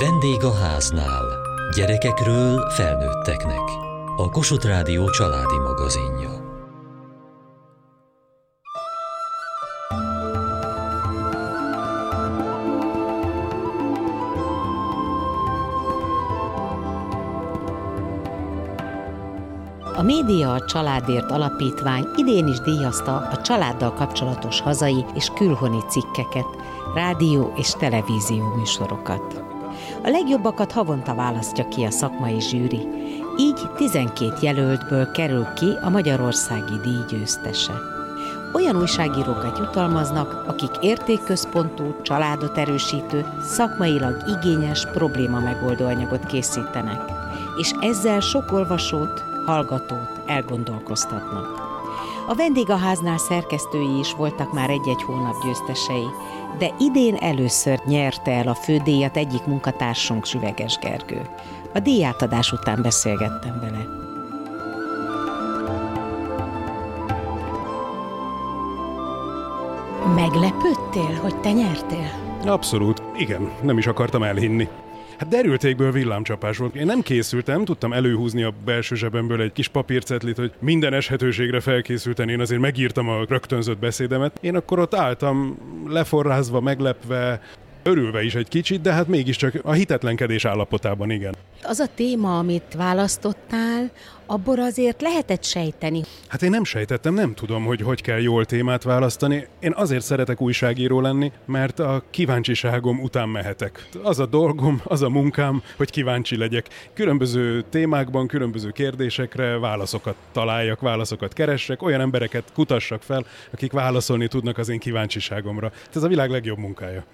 Vendég a háznál. Gyerekekről felnőtteknek. A Kossuth Rádió családi magazinja. A Média a Családért Alapítvány idén is díjazta a családdal kapcsolatos hazai és külhoni cikkeket, rádió és televízió műsorokat. A legjobbakat havonta választja ki a szakmai zsűri, így 12 jelöltből kerül ki a Magyarországi díj győztese. Olyan újságírókat jutalmaznak, akik értékközpontú, családot erősítő, szakmailag igényes probléma megoldó anyagot készítenek, és ezzel sok olvasót, hallgatót elgondolkoztatnak. A vendégháznál szerkesztői is voltak már egy-egy hónap győztesei, de idén először nyerte el a fődíjat egyik munkatársunk Süveges Gergő. A díjátadás után beszélgettem vele. Meglepődtél, hogy te nyertél? Abszolút. Igen, nem is akartam elhinni. Hát derültékből villámcsapás volt. Én nem készültem, tudtam előhúzni a belső zsebemből egy kis papírcetlit, hogy minden eshetőségre felkészülten én azért megírtam a rögtönzött beszédemet. Én akkor ott álltam, leforrázva, meglepve, örülve is egy kicsit, de hát mégiscsak a hitetlenkedés állapotában, igen. Az a téma, amit választottál, abból azért lehetett sejteni. Hát én nem sejtettem, nem tudom, hogy hogy kell jól témát választani. Én azért szeretek újságíró lenni, mert a kíváncsiságom után mehetek. Az a dolgom, az a munkám, hogy kíváncsi legyek. Különböző témákban, különböző kérdésekre válaszokat találjak, válaszokat keressek, olyan embereket kutassak fel, akik válaszolni tudnak az én kíváncsiságomra. Ez a világ legjobb munkája.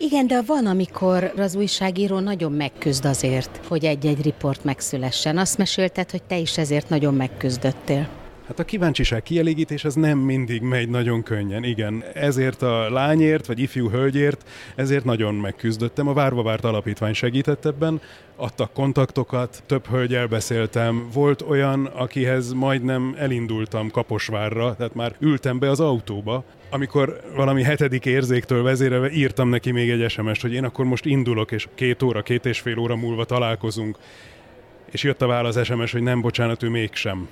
Igen, de van, amikor az újságíró nagyon megküzd azért, hogy egy-egy riport megszülessen. Azt mesélted, hogy te is ezért nagyon megküzdöttél. Hát a kíváncsiság kielégítés az nem mindig megy nagyon könnyen, igen. Ezért a lányért, vagy ifjú hölgyért, ezért nagyon megküzdöttem. A Várva Várt Alapítvány segített ebben, adtak kontaktokat, több hölgyel beszéltem. Volt olyan, akihez majdnem elindultam Kaposvárra, tehát már ültem be az autóba, amikor valami hetedik érzéktől vezérelve írtam neki még egy sms hogy én akkor most indulok, és két óra, két és fél óra múlva találkozunk. És jött a válasz SMS, hogy nem, bocsánat, ő mégsem.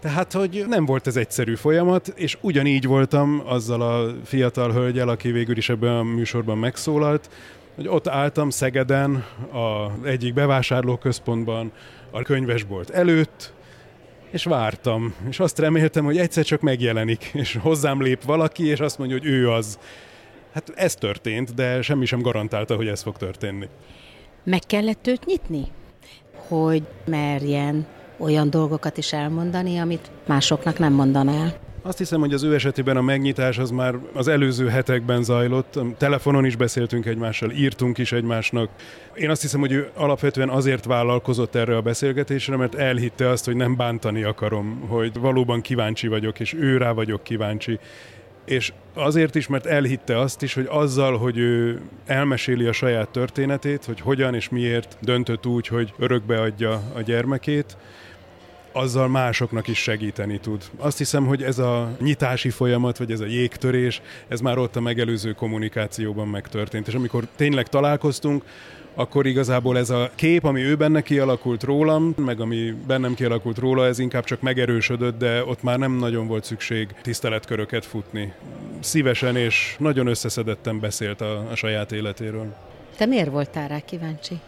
Tehát, hogy nem volt ez egyszerű folyamat, és ugyanígy voltam azzal a fiatal hölgyel, aki végül is ebben a műsorban megszólalt, hogy ott álltam Szegeden, a egyik bevásárlóközpontban, a könyvesbolt előtt, és vártam, és azt reméltem, hogy egyszer csak megjelenik, és hozzám lép valaki, és azt mondja, hogy ő az. Hát ez történt, de semmi sem garantálta, hogy ez fog történni. Meg kellett őt nyitni? Hogy merjen olyan dolgokat is elmondani, amit másoknak nem mondanál. Azt hiszem, hogy az ő esetében a megnyitás az már az előző hetekben zajlott. Telefonon is beszéltünk egymással, írtunk is egymásnak. Én azt hiszem, hogy ő alapvetően azért vállalkozott erre a beszélgetésre, mert elhitte azt, hogy nem bántani akarom, hogy valóban kíváncsi vagyok, és ő rá vagyok kíváncsi. És azért is, mert elhitte azt is, hogy azzal, hogy ő elmeséli a saját történetét, hogy hogyan és miért döntött úgy, hogy örökbeadja a gyermekét, azzal másoknak is segíteni tud. Azt hiszem, hogy ez a nyitási folyamat, vagy ez a jégtörés, ez már ott a megelőző kommunikációban megtörtént. És amikor tényleg találkoztunk, akkor igazából ez a kép, ami ő benne kialakult rólam, meg ami bennem kialakult róla, ez inkább csak megerősödött, de ott már nem nagyon volt szükség tiszteletköröket futni. Szívesen és nagyon összeszedetten beszélt a, a saját életéről. Te miért voltál rá kíváncsi?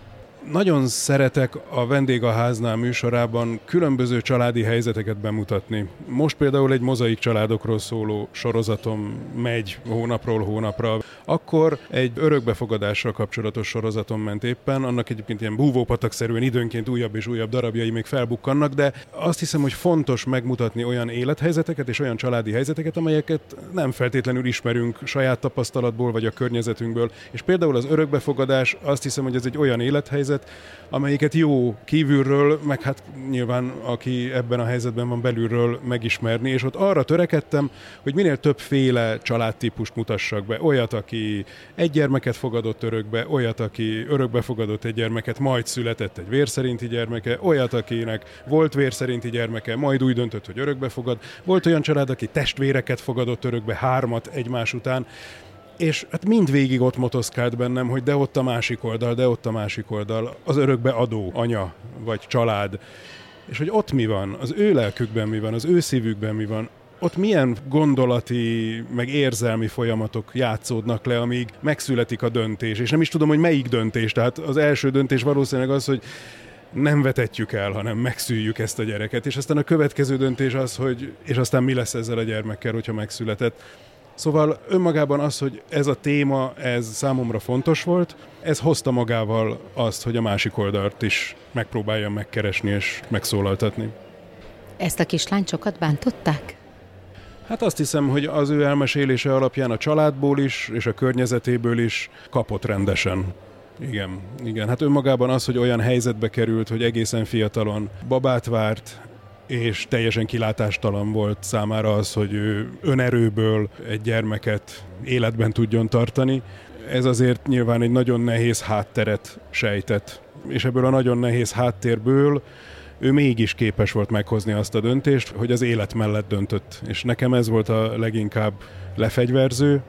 Nagyon szeretek a vendégháznál műsorában különböző családi helyzeteket bemutatni. Most például egy mozaik családokról szóló sorozatom megy hónapról hónapra. Akkor egy örökbefogadással kapcsolatos sorozatom ment éppen, annak egyébként ilyen búvópatakszerűen időnként újabb és újabb darabjai még felbukkannak, de azt hiszem, hogy fontos megmutatni olyan élethelyzeteket és olyan családi helyzeteket, amelyeket nem feltétlenül ismerünk saját tapasztalatból vagy a környezetünkből. És például az örökbefogadás azt hiszem, hogy ez egy olyan élethelyzet, helyzet, amelyiket jó kívülről, meg hát nyilván aki ebben a helyzetben van belülről megismerni, és ott arra törekedtem, hogy minél többféle családtípust mutassak be. Olyat, aki egy gyermeket fogadott örökbe, olyat, aki örökbe fogadott egy gyermeket, majd született egy vérszerinti gyermeke, olyat, akinek volt vérszerinti gyermeke, majd úgy döntött, hogy örökbe fogad. Volt olyan család, aki testvéreket fogadott örökbe, hármat egymás után és hát mindvégig ott motoszkált bennem, hogy de ott a másik oldal, de ott a másik oldal, az örökbe adó anya, vagy család, és hogy ott mi van, az ő lelkükben mi van, az ő szívükben mi van, ott milyen gondolati, meg érzelmi folyamatok játszódnak le, amíg megszületik a döntés, és nem is tudom, hogy melyik döntés, tehát az első döntés valószínűleg az, hogy nem vetetjük el, hanem megszüljük ezt a gyereket, és aztán a következő döntés az, hogy és aztán mi lesz ezzel a gyermekkel, hogyha megszületett. Szóval önmagában az, hogy ez a téma, ez számomra fontos volt, ez hozta magával azt, hogy a másik oldalt is megpróbáljam megkeresni és megszólaltatni. Ezt a kislányt sokat bántották? Hát azt hiszem, hogy az ő elmesélése alapján a családból is, és a környezetéből is kapott rendesen. Igen, igen. Hát önmagában az, hogy olyan helyzetbe került, hogy egészen fiatalon babát várt, és teljesen kilátástalan volt számára az, hogy ő önerőből egy gyermeket életben tudjon tartani. Ez azért nyilván egy nagyon nehéz hátteret sejtett. És ebből a nagyon nehéz háttérből ő mégis képes volt meghozni azt a döntést, hogy az élet mellett döntött. És nekem ez volt a leginkább lefegyverző,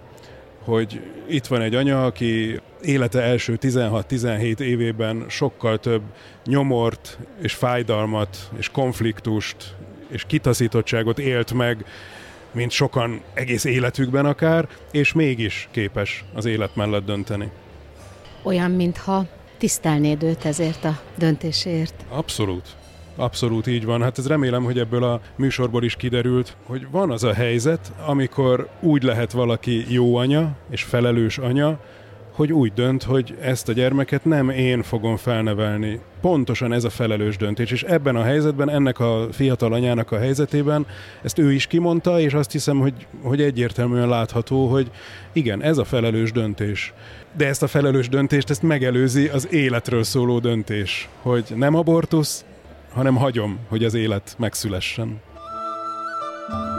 hogy itt van egy anya, aki élete első 16-17 évében sokkal több nyomort és fájdalmat és konfliktust és kitaszítottságot élt meg, mint sokan egész életükben akár, és mégis képes az élet mellett dönteni. Olyan, mintha tisztelnéd őt ezért a döntésért. Abszolút. Abszolút így van. Hát ez remélem, hogy ebből a műsorból is kiderült, hogy van az a helyzet, amikor úgy lehet valaki jó anya és felelős anya, hogy úgy dönt, hogy ezt a gyermeket nem én fogom felnevelni. Pontosan ez a felelős döntés, és ebben a helyzetben, ennek a fiatal anyának a helyzetében ezt ő is kimondta, és azt hiszem, hogy, hogy egyértelműen látható, hogy igen, ez a felelős döntés. De ezt a felelős döntést, ezt megelőzi az életről szóló döntés, hogy nem abortusz, hanem hagyom, hogy az élet megszülessen. A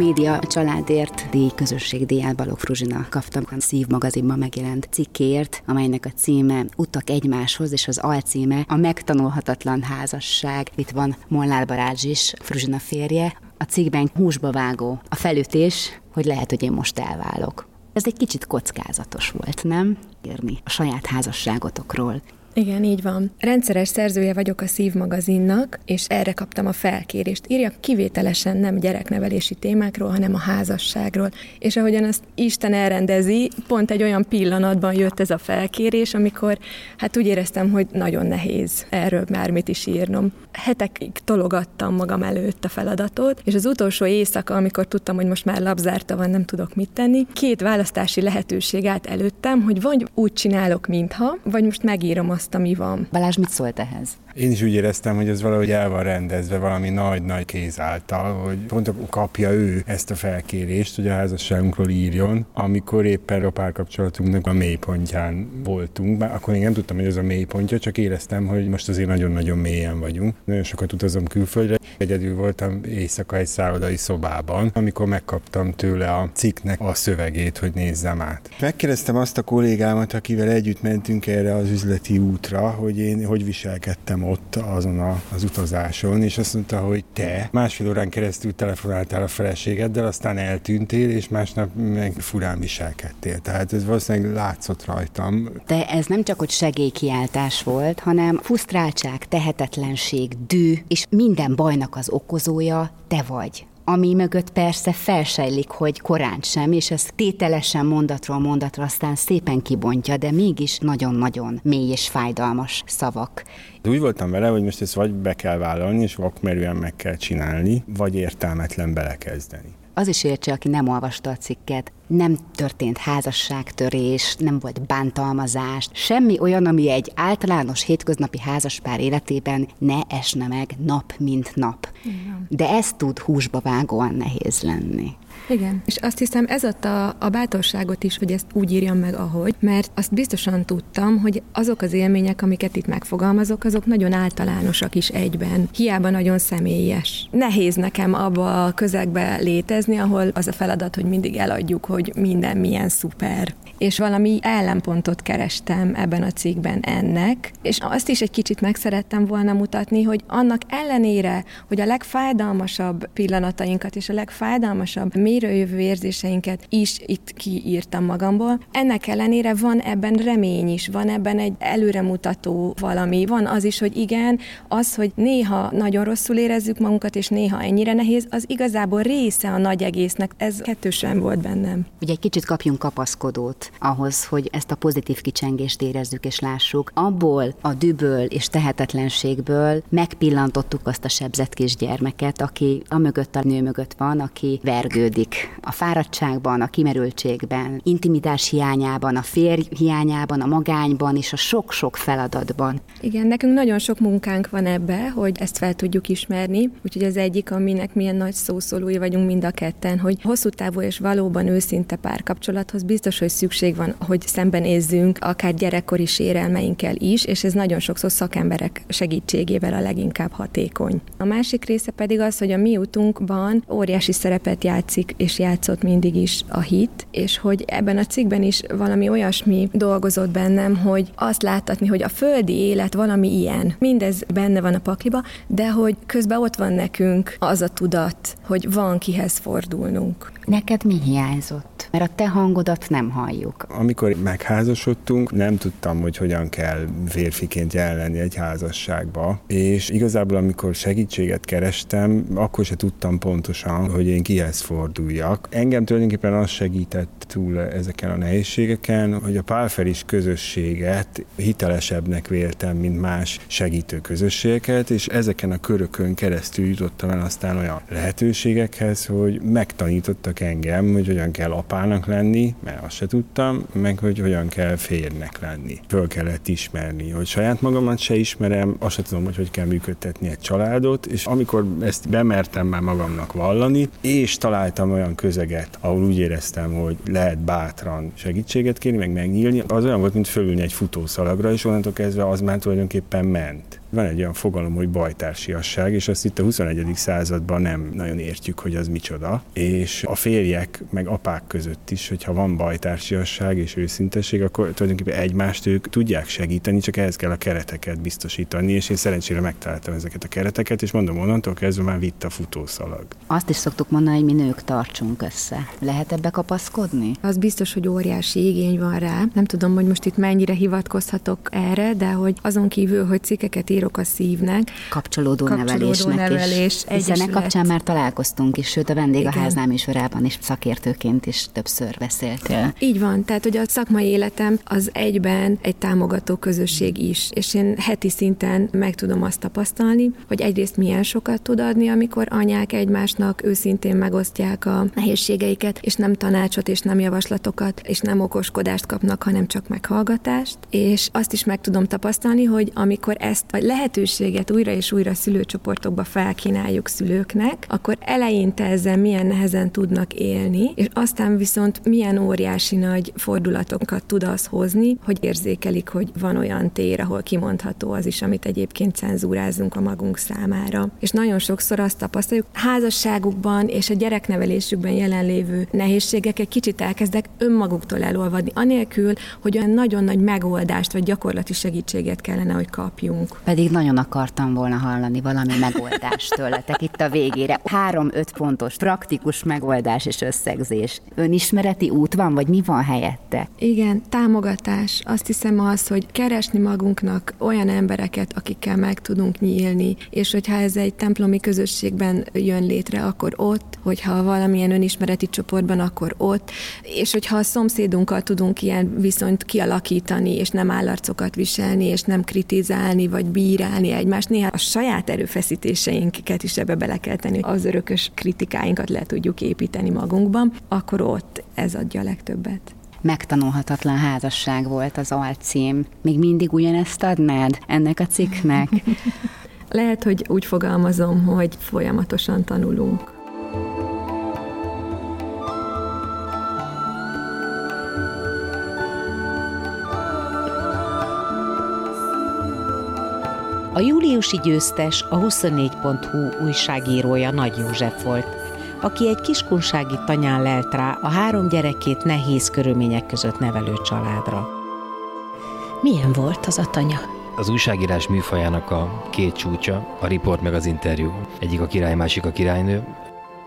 média családért díj közösségdíját Balog Fruzsina kaptam a Szív magazinban megjelent cikkéért, amelynek a címe Utak egymáshoz, és az alcíme A megtanulhatatlan házasság. Itt van Molnár Barázs is, Fruzsina férje. A cikkben húsba vágó a felütés, hogy lehet, hogy én most elválok. Ez egy kicsit kockázatos volt, nem? Írni a saját házasságotokról. Igen, így van. Rendszeres szerzője vagyok a Szív magazinnak, és erre kaptam a felkérést. Írjak kivételesen nem gyereknevelési témákról, hanem a házasságról. És ahogyan ezt Isten elrendezi, pont egy olyan pillanatban jött ez a felkérés, amikor hát úgy éreztem, hogy nagyon nehéz erről bármit is írnom. Hetekig tologattam magam előtt a feladatot, és az utolsó éjszaka, amikor tudtam, hogy most már labzárta van, nem tudok mit tenni, két választási lehetőség állt előttem, hogy vagy úgy csinálok, mintha, vagy most megírom azt, ami van. Balázs mit szólt ehhez? Én is úgy éreztem, hogy ez valahogy el van rendezve valami nagy-nagy kéz által, hogy pont kapja ő ezt a felkérést, hogy a házasságunkról írjon, amikor éppen a párkapcsolatunknak a mélypontján voltunk. Bár akkor még nem tudtam, hogy ez a mélypontja, csak éreztem, hogy most azért nagyon-nagyon mélyen vagyunk. Nagyon sokat utazom külföldre. Egyedül voltam éjszaka egy szállodai szobában, amikor megkaptam tőle a cikknek a szövegét, hogy nézzem át. Megkérdeztem azt a kollégámat, akivel együtt mentünk erre az üzleti útra, hogy én hogy viselkedtem ott azon a, az utazáson, és azt mondta, hogy te másfél órán keresztül telefonáltál a feleségeddel, aztán eltűntél, és másnap meg furán viselkedtél. Tehát ez valószínűleg látszott rajtam. De ez nem csak, hogy segélykiáltás volt, hanem frusztráltság, tehetetlenség, dű, és minden bajnak az okozója te vagy ami mögött persze felsejlik, hogy korán sem, és ez tételesen mondatról mondatra aztán szépen kibontja, de mégis nagyon-nagyon mély és fájdalmas szavak. Úgy voltam vele, hogy most ezt vagy be kell vállalni, és vakmerően meg kell csinálni, vagy értelmetlen belekezdeni az is értse, aki nem olvasta a cikket, nem történt házasságtörés, nem volt bántalmazás, semmi olyan, ami egy általános hétköznapi házaspár életében ne esne meg nap mint nap. Igen. De ez tud húsba vágóan nehéz lenni. Igen, és azt hiszem ez adta a bátorságot is, hogy ezt úgy írjam meg, ahogy, mert azt biztosan tudtam, hogy azok az élmények, amiket itt megfogalmazok, azok nagyon általánosak is egyben. Hiába nagyon személyes. Nehéz nekem abba a közegbe létezni, ahol az a feladat, hogy mindig eladjuk, hogy minden milyen szuper és valami ellenpontot kerestem ebben a cikkben ennek, és azt is egy kicsit meg szerettem volna mutatni, hogy annak ellenére, hogy a legfájdalmasabb pillanatainkat és a legfájdalmasabb mérőjövő érzéseinket is itt kiírtam magamból, ennek ellenére van ebben remény is, van ebben egy előremutató valami, van az is, hogy igen, az, hogy néha nagyon rosszul érezzük magunkat, és néha ennyire nehéz, az igazából része a nagy egésznek. Ez kettősen volt bennem. Ugye egy kicsit kapjunk kapaszkodót ahhoz, hogy ezt a pozitív kicsengést érezzük és lássuk. Abból a düböl és tehetetlenségből megpillantottuk azt a sebzett kisgyermeket, aki a mögött a nő mögött van, aki vergődik a fáradtságban, a kimerültségben, intimitás hiányában, a férj hiányában, a magányban és a sok-sok feladatban. Igen, nekünk nagyon sok munkánk van ebbe, hogy ezt fel tudjuk ismerni, úgyhogy az egyik, aminek milyen nagy szószólói vagyunk mind a ketten, hogy hosszú távú és valóban őszinte párkapcsolathoz biztos, hogy szükség van, hogy szembenézzünk akár gyerekkori sérelmeinkkel is, és ez nagyon sokszor szakemberek segítségével a leginkább hatékony. A másik része pedig az, hogy a mi utunkban óriási szerepet játszik, és játszott mindig is a hit, és hogy ebben a cikkben is valami olyasmi dolgozott bennem, hogy azt láthatni, hogy a földi élet valami ilyen. Mindez benne van a pakliba, de hogy közben ott van nekünk az a tudat, hogy van kihez fordulnunk. Neked mi hiányzott? Mert a te hangodat nem halljuk. Amikor megházasodtunk, nem tudtam, hogy hogyan kell férfiként jelenni egy házasságba, és igazából amikor segítséget kerestem, akkor se tudtam pontosan, hogy én kihez forduljak. Engem tulajdonképpen az segített túl ezeken a nehézségeken, hogy a pálferis közösséget hitelesebbnek véltem, mint más segítő közösségeket, és ezeken a körökön keresztül jutottam el aztán olyan lehetőségekhez, hogy megtanítottak engem, hogy hogyan kell apának lenni, mert azt se tudtam, meg hogy hogyan kell férnek lenni. Föl kellett ismerni, hogy saját magamat se ismerem, azt se tudom, hogy hogy kell működtetni egy családot, és amikor ezt bemertem már magamnak vallani, és találtam olyan közeget, ahol úgy éreztem, hogy lehet bátran segítséget kérni, meg megnyílni, az olyan volt, mint fölülni egy futószalagra, és onnantól kezdve az már tulajdonképpen ment. Van egy olyan fogalom, hogy bajtársiasság, és azt itt a 21. században nem nagyon értjük, hogy az micsoda. És a férjek, meg apák között is, hogyha van bajtársiasság és őszintesség, akkor tulajdonképpen egymást ők tudják segíteni, csak ehhez kell a kereteket biztosítani, és én szerencsére megtaláltam ezeket a kereteket, és mondom, onnantól kezdve már vitt a futószalag. Azt is szoktuk mondani, hogy mi nők tartsunk össze. Lehet ebbe kapaszkodni? Az biztos, hogy óriási igény van rá. Nem tudom, hogy most itt mennyire hivatkozhatok erre, de hogy azon kívül, hogy cikkeket írok a szívnek. Kapcsolódó, Kapcsolódó nevelésnek nevelés, is. Hiszen e kapcsán már találkoztunk is, sőt a vendégháznál sorában is szakértőként is többször beszéltél. Így van, tehát hogy a szakmai életem az egyben egy támogató közösség is, és én heti szinten meg tudom azt tapasztalni, hogy egyrészt milyen sokat tud adni, amikor anyák egymásnak őszintén megosztják a nehézségeiket, és nem tanácsot, és nem javaslatokat, és nem okoskodást kapnak, hanem csak meghallgatást, és azt is meg tudom tapasztalni, hogy amikor ezt a lehetőséget újra és újra szülőcsoportokba felkínáljuk szülőknek, akkor eleinte ezzel milyen nehezen tudnak élni, és aztán viszont milyen óriási nagy fordulatokat tud az hozni, hogy érzékelik, hogy van olyan tér, ahol kimondható az is, amit egyébként cenzúrázunk a magunk számára. És nagyon sokszor azt tapasztaljuk, házasságukban és a gyereknevelésükben jelenlévő nehézségek egy kicsit elkezdek önmaguktól elolvadni, anélkül, hogy olyan nagyon nagy megoldást vagy gyakorlati segítséget kellene, hogy kapjunk. Pedig nagyon akartam volna hallani valami megoldást tőletek itt a végére. Három-öt pontos praktikus megoldás és összegzés. Önismereti út van, vagy mi van helyette? Igen, támogatás. Azt hiszem az, hogy keresni magunknak olyan embereket, akikkel meg tudunk nyílni, és hogyha ez egy templomi közösségben jön létre, akkor ott, hogyha valamilyen önismereti csoportban, akkor ott, és hogyha a szomszédunkkal tudunk ilyen viszonyt kialakítani, és nem állarcokat viselni, és nem kritizálni, vagy bírálni egymást, néha a saját erőfeszítéseinket is ebbe bele kell tenni, az örökös kritikáinkat le tudjuk építeni magunkban, akkor ott ez adja a legtöbbet. Megtanulhatatlan házasság volt az alcím. Még mindig ugyanezt adnád ennek a cikknek? Lehet, hogy úgy fogalmazom, hogy folyamatosan tanulunk. A júliusi győztes a 24.hu újságírója Nagy József volt, aki egy kiskunsági tanyán lelt rá a három gyerekét nehéz körülmények között nevelő családra. Milyen volt az a tanya? Az újságírás műfajának a két csúcsa, a riport meg az interjú. Egyik a király, másik a királynő.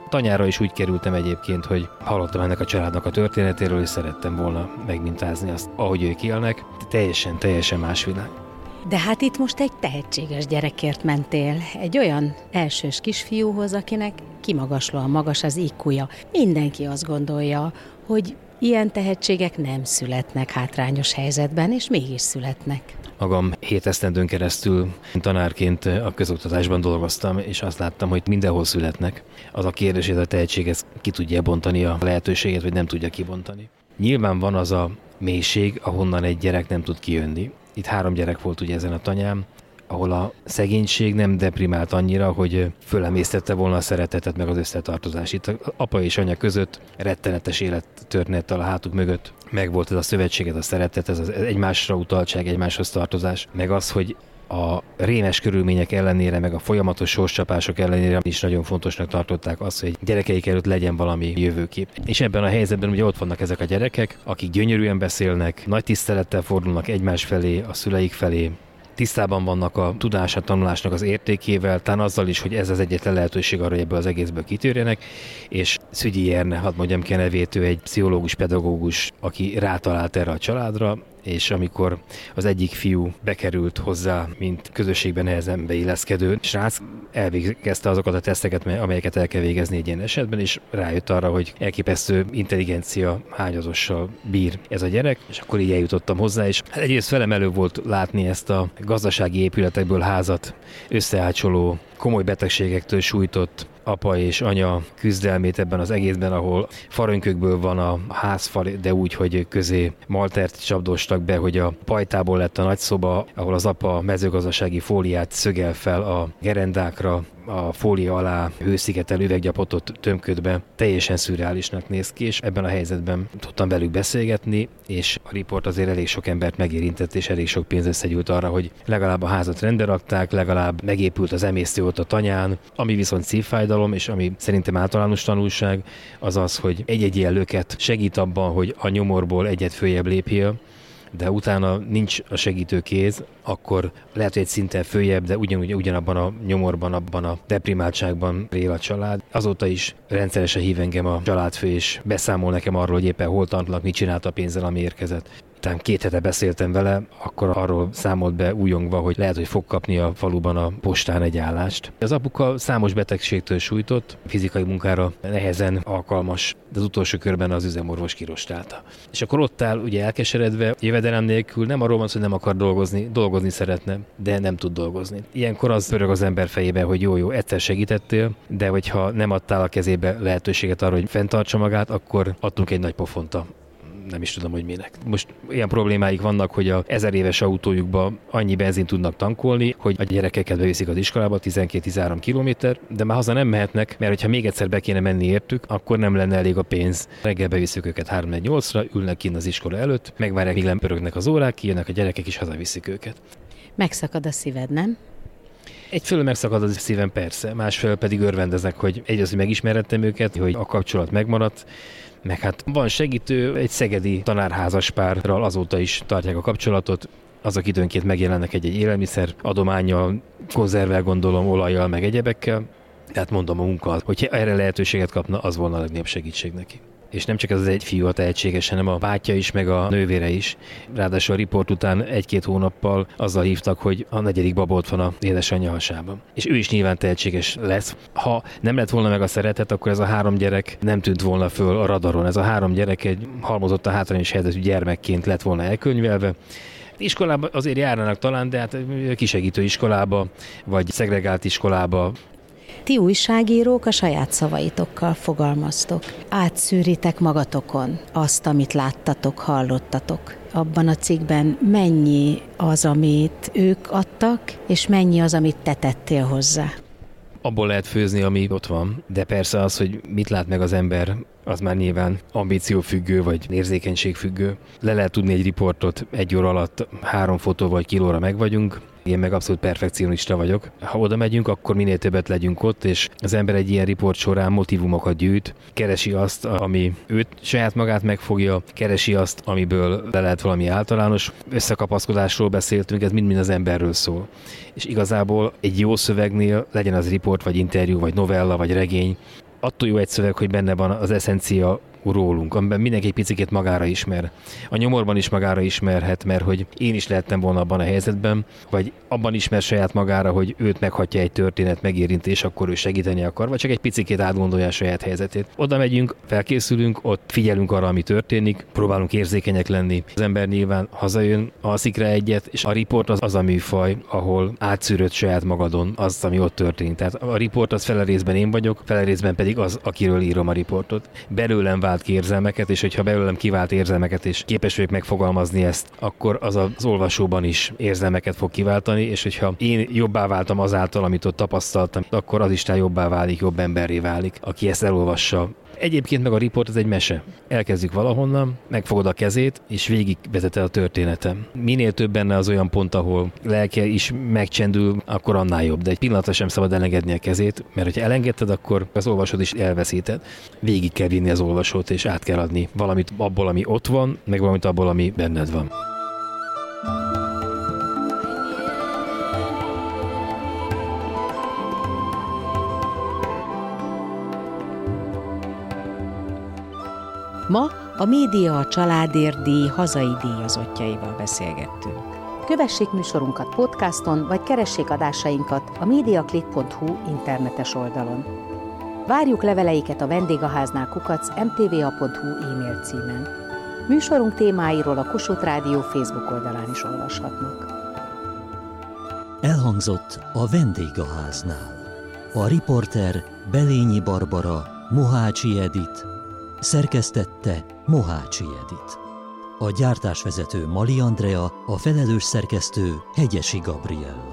Tanyára is úgy kerültem egyébként, hogy hallottam ennek a családnak a történetéről, és szerettem volna megmintázni azt, ahogy ők élnek. Teljesen, teljesen más világ. De hát itt most egy tehetséges gyerekért mentél, egy olyan elsős kisfiúhoz, akinek kimagaslóan magas az IQ-ja. Mindenki azt gondolja, hogy ilyen tehetségek nem születnek hátrányos helyzetben, és mégis születnek. Magam hét esztendőn keresztül tanárként a közoktatásban dolgoztam, és azt láttam, hogy mindenhol születnek. Az a kérdés, hogy a tehetség ez ki tudja bontani a lehetőséget, vagy nem tudja kibontani. Nyilván van az a mélység, ahonnan egy gyerek nem tud kijönni. Itt három gyerek volt ugye ezen a tanyám, ahol a szegénység nem deprimált annyira, hogy fölemésztette volna a szeretetet meg az összetartozást. Itt apa és anya között rettenetes élet történettel a hátuk mögött. Meg volt ez a szövetséget, a szeretet, ez az egymásra utaltság, egymáshoz tartozás, meg az, hogy a rémes körülmények ellenére, meg a folyamatos sorscsapások ellenére is nagyon fontosnak tartották azt, hogy gyerekeik előtt legyen valami jövőkép. És ebben a helyzetben ugye ott vannak ezek a gyerekek, akik gyönyörűen beszélnek, nagy tisztelettel fordulnak egymás felé, a szüleik felé, tisztában vannak a tudás, a tanulásnak az értékével, talán azzal is, hogy ez az egyetlen lehetőség arra, hogy ebből az egészből kitörjenek, és Szügyi Erne, hadd mondjam ki a nevét, egy pszichológus, pedagógus, aki rátalált erre a családra, és amikor az egyik fiú bekerült hozzá, mint közösségben nehezen beilleszkedő srác, elvégezte azokat a teszteket, amelyeket el kell végezni egy ilyen esetben, és rájött arra, hogy elképesztő intelligencia hányazossal bír ez a gyerek, és akkor így eljutottam hozzá, és hát egyrészt felemelő volt látni ezt a gazdasági épületekből házat összeácsoló, komoly betegségektől sújtott apa és anya küzdelmét ebben az egészben, ahol farönkökből van a házfal, de úgy, hogy közé maltert csapdostak be, hogy a pajtából lett a nagyszoba, ahol az apa mezőgazdasági fóliát szögel fel a gerendákra, a fólia alá hőszigetel üveggyapotot tömködve teljesen szürreálisnak néz ki, és ebben a helyzetben tudtam velük beszélgetni, és a riport azért elég sok embert megérintett, és elég sok pénz összegyűlt arra, hogy legalább a házat rendre rakták, legalább megépült az emésztő ott a tanyán, ami viszont szívfájdalom, és ami szerintem általános tanulság, az az, hogy egy-egy ilyen löket segít abban, hogy a nyomorból egyet följebb lépjél, de utána nincs a segítő kéz, akkor lehet, hogy egy szinten följebb, de ugyanúgy ugyanabban a nyomorban, abban a deprimáltságban él a család. Azóta is rendszeresen hív engem a családfő, és beszámol nekem arról, hogy éppen hol tartanak, mit csinált a pénzzel, ami érkezett talán két hete beszéltem vele, akkor arról számolt be újongva, hogy lehet, hogy fog kapni a faluban a postán egy állást. Az apuka számos betegségtől sújtott, fizikai munkára nehezen alkalmas, de az utolsó körben az üzemorvos kirostálta. És akkor ott áll, ugye elkeseredve, jövedelem nélkül, nem arról van hogy nem akar dolgozni, dolgozni szeretne, de nem tud dolgozni. Ilyenkor az pörög az ember fejébe, hogy jó, jó, egyszer segítettél, de hogyha nem adtál a kezébe lehetőséget arra, hogy fenntartsa magát, akkor adtunk egy nagy pofonta nem is tudom, hogy minek. Most ilyen problémáik vannak, hogy a ezer éves autójukba annyi benzin tudnak tankolni, hogy a gyerekeket beviszik az iskolába 12-13 kilométer, de már haza nem mehetnek, mert ha még egyszer be kéne menni értük, akkor nem lenne elég a pénz. Reggel beviszik őket 3-8-ra, ülnek kint az iskola előtt, megvárják, míg pörögnek az órák, kijönnek a gyerekek is hazaviszik őket. Megszakad a szíved, nem? Egyfelől megszakad az szívem persze, másfelől pedig örvendezek, hogy egy az, hogy megismerhettem őket, hogy a kapcsolat megmaradt, meg hát van segítő, egy szegedi tanárházas párral azóta is tartják a kapcsolatot, azok időnként megjelennek egy-egy élelmiszer adományjal, konzervvel gondolom, olajjal, meg egyebekkel. Tehát mondom a munka, hogy erre lehetőséget kapna, az volna a legnagyobb segítség neki és nem csak az egy fiú a tehetséges, hanem a bátyja is, meg a nővére is. Ráadásul a riport után egy-két hónappal azzal hívtak, hogy a negyedik babot van a édesanyja hasában. És ő is nyilván tehetséges lesz. Ha nem lett volna meg a szeretet, akkor ez a három gyerek nem tűnt volna föl a radaron. Ez a három gyerek egy halmozott a hátrányos helyzetű gyermekként lett volna elkönyvelve, Iskolába azért járnának talán, de hát kisegítő iskolába, vagy szegregált iskolába ti újságírók a saját szavaitokkal fogalmaztok. Átszűritek magatokon azt, amit láttatok, hallottatok. Abban a cikkben mennyi az, amit ők adtak, és mennyi az, amit te tettél hozzá? abból lehet főzni, ami ott van. De persze az, hogy mit lát meg az ember, az már nyilván ambíciófüggő vagy érzékenységfüggő. Le lehet tudni egy riportot egy óra alatt, három fotó vagy kilóra meg vagyunk, Én meg abszolút perfekcionista vagyok. Ha oda megyünk, akkor minél többet legyünk ott, és az ember egy ilyen riport során motivumokat gyűjt, keresi azt, ami őt saját magát megfogja, keresi azt, amiből le lehet valami általános összekapaszkodásról beszéltünk, ez mind-mind az emberről szól. És igazából egy jó szövegnél, legyen az riport, vagy interjú, vagy novella, vagy regény, attól jó egy szöveg, hogy benne van az eszencia rólunk, amiben mindenki egy picit magára ismer. A nyomorban is magára ismerhet, mert hogy én is lehettem volna abban a helyzetben, vagy abban ismer saját magára, hogy őt meghatja egy történet megérintés, akkor ő segíteni akar, vagy csak egy picit átgondolja a saját helyzetét. Oda megyünk, felkészülünk, ott figyelünk arra, ami történik, próbálunk érzékenyek lenni. Az ember nyilván hazajön, alszik rá egyet, és a riport az az a műfaj, ahol átszűrött saját magadon az, ami ott történik. Tehát a riport az fele részben én vagyok, fele részben pedig az, akiről írom a riportot. Belőlem vált ki érzelmeket, és hogyha belőlem kivált érzelmeket, és képes vagyok megfogalmazni ezt, akkor az az olvasóban is érzelmeket fog kiváltani, és hogyha én jobbá váltam azáltal, amit ott tapasztaltam, akkor az Isten jobbá válik, jobb emberré válik, aki ezt elolvassa Egyébként meg a riport az egy mese. Elkezdjük valahonnan, megfogod a kezét, és végig vezete a történetem. Minél több benne az olyan pont, ahol lelke is megcsendül, akkor annál jobb. De egy pillanatra sem szabad elengedni a kezét, mert hogyha elengedted, akkor az olvasót is elveszíted. Végig kell vinni az olvasót, és át kell adni valamit abból, ami ott van, meg valamit abból, ami benned van. Ma a Média a Családért díj hazai díjazottjaival beszélgettünk. Kövessék műsorunkat podcaston, vagy keressék adásainkat a mediaclick.hu internetes oldalon. Várjuk leveleiket a vendégháznál kukac mtva.hu e-mail címen. Műsorunk témáiról a Kossuth Rádió Facebook oldalán is olvashatnak. Elhangzott a vendégháznál. A riporter Belényi Barbara, Mohácsi Edit, Szerkesztette Mohácsi Edit. A gyártásvezető Mali Andrea, a felelős szerkesztő Hegyesi Gabriella.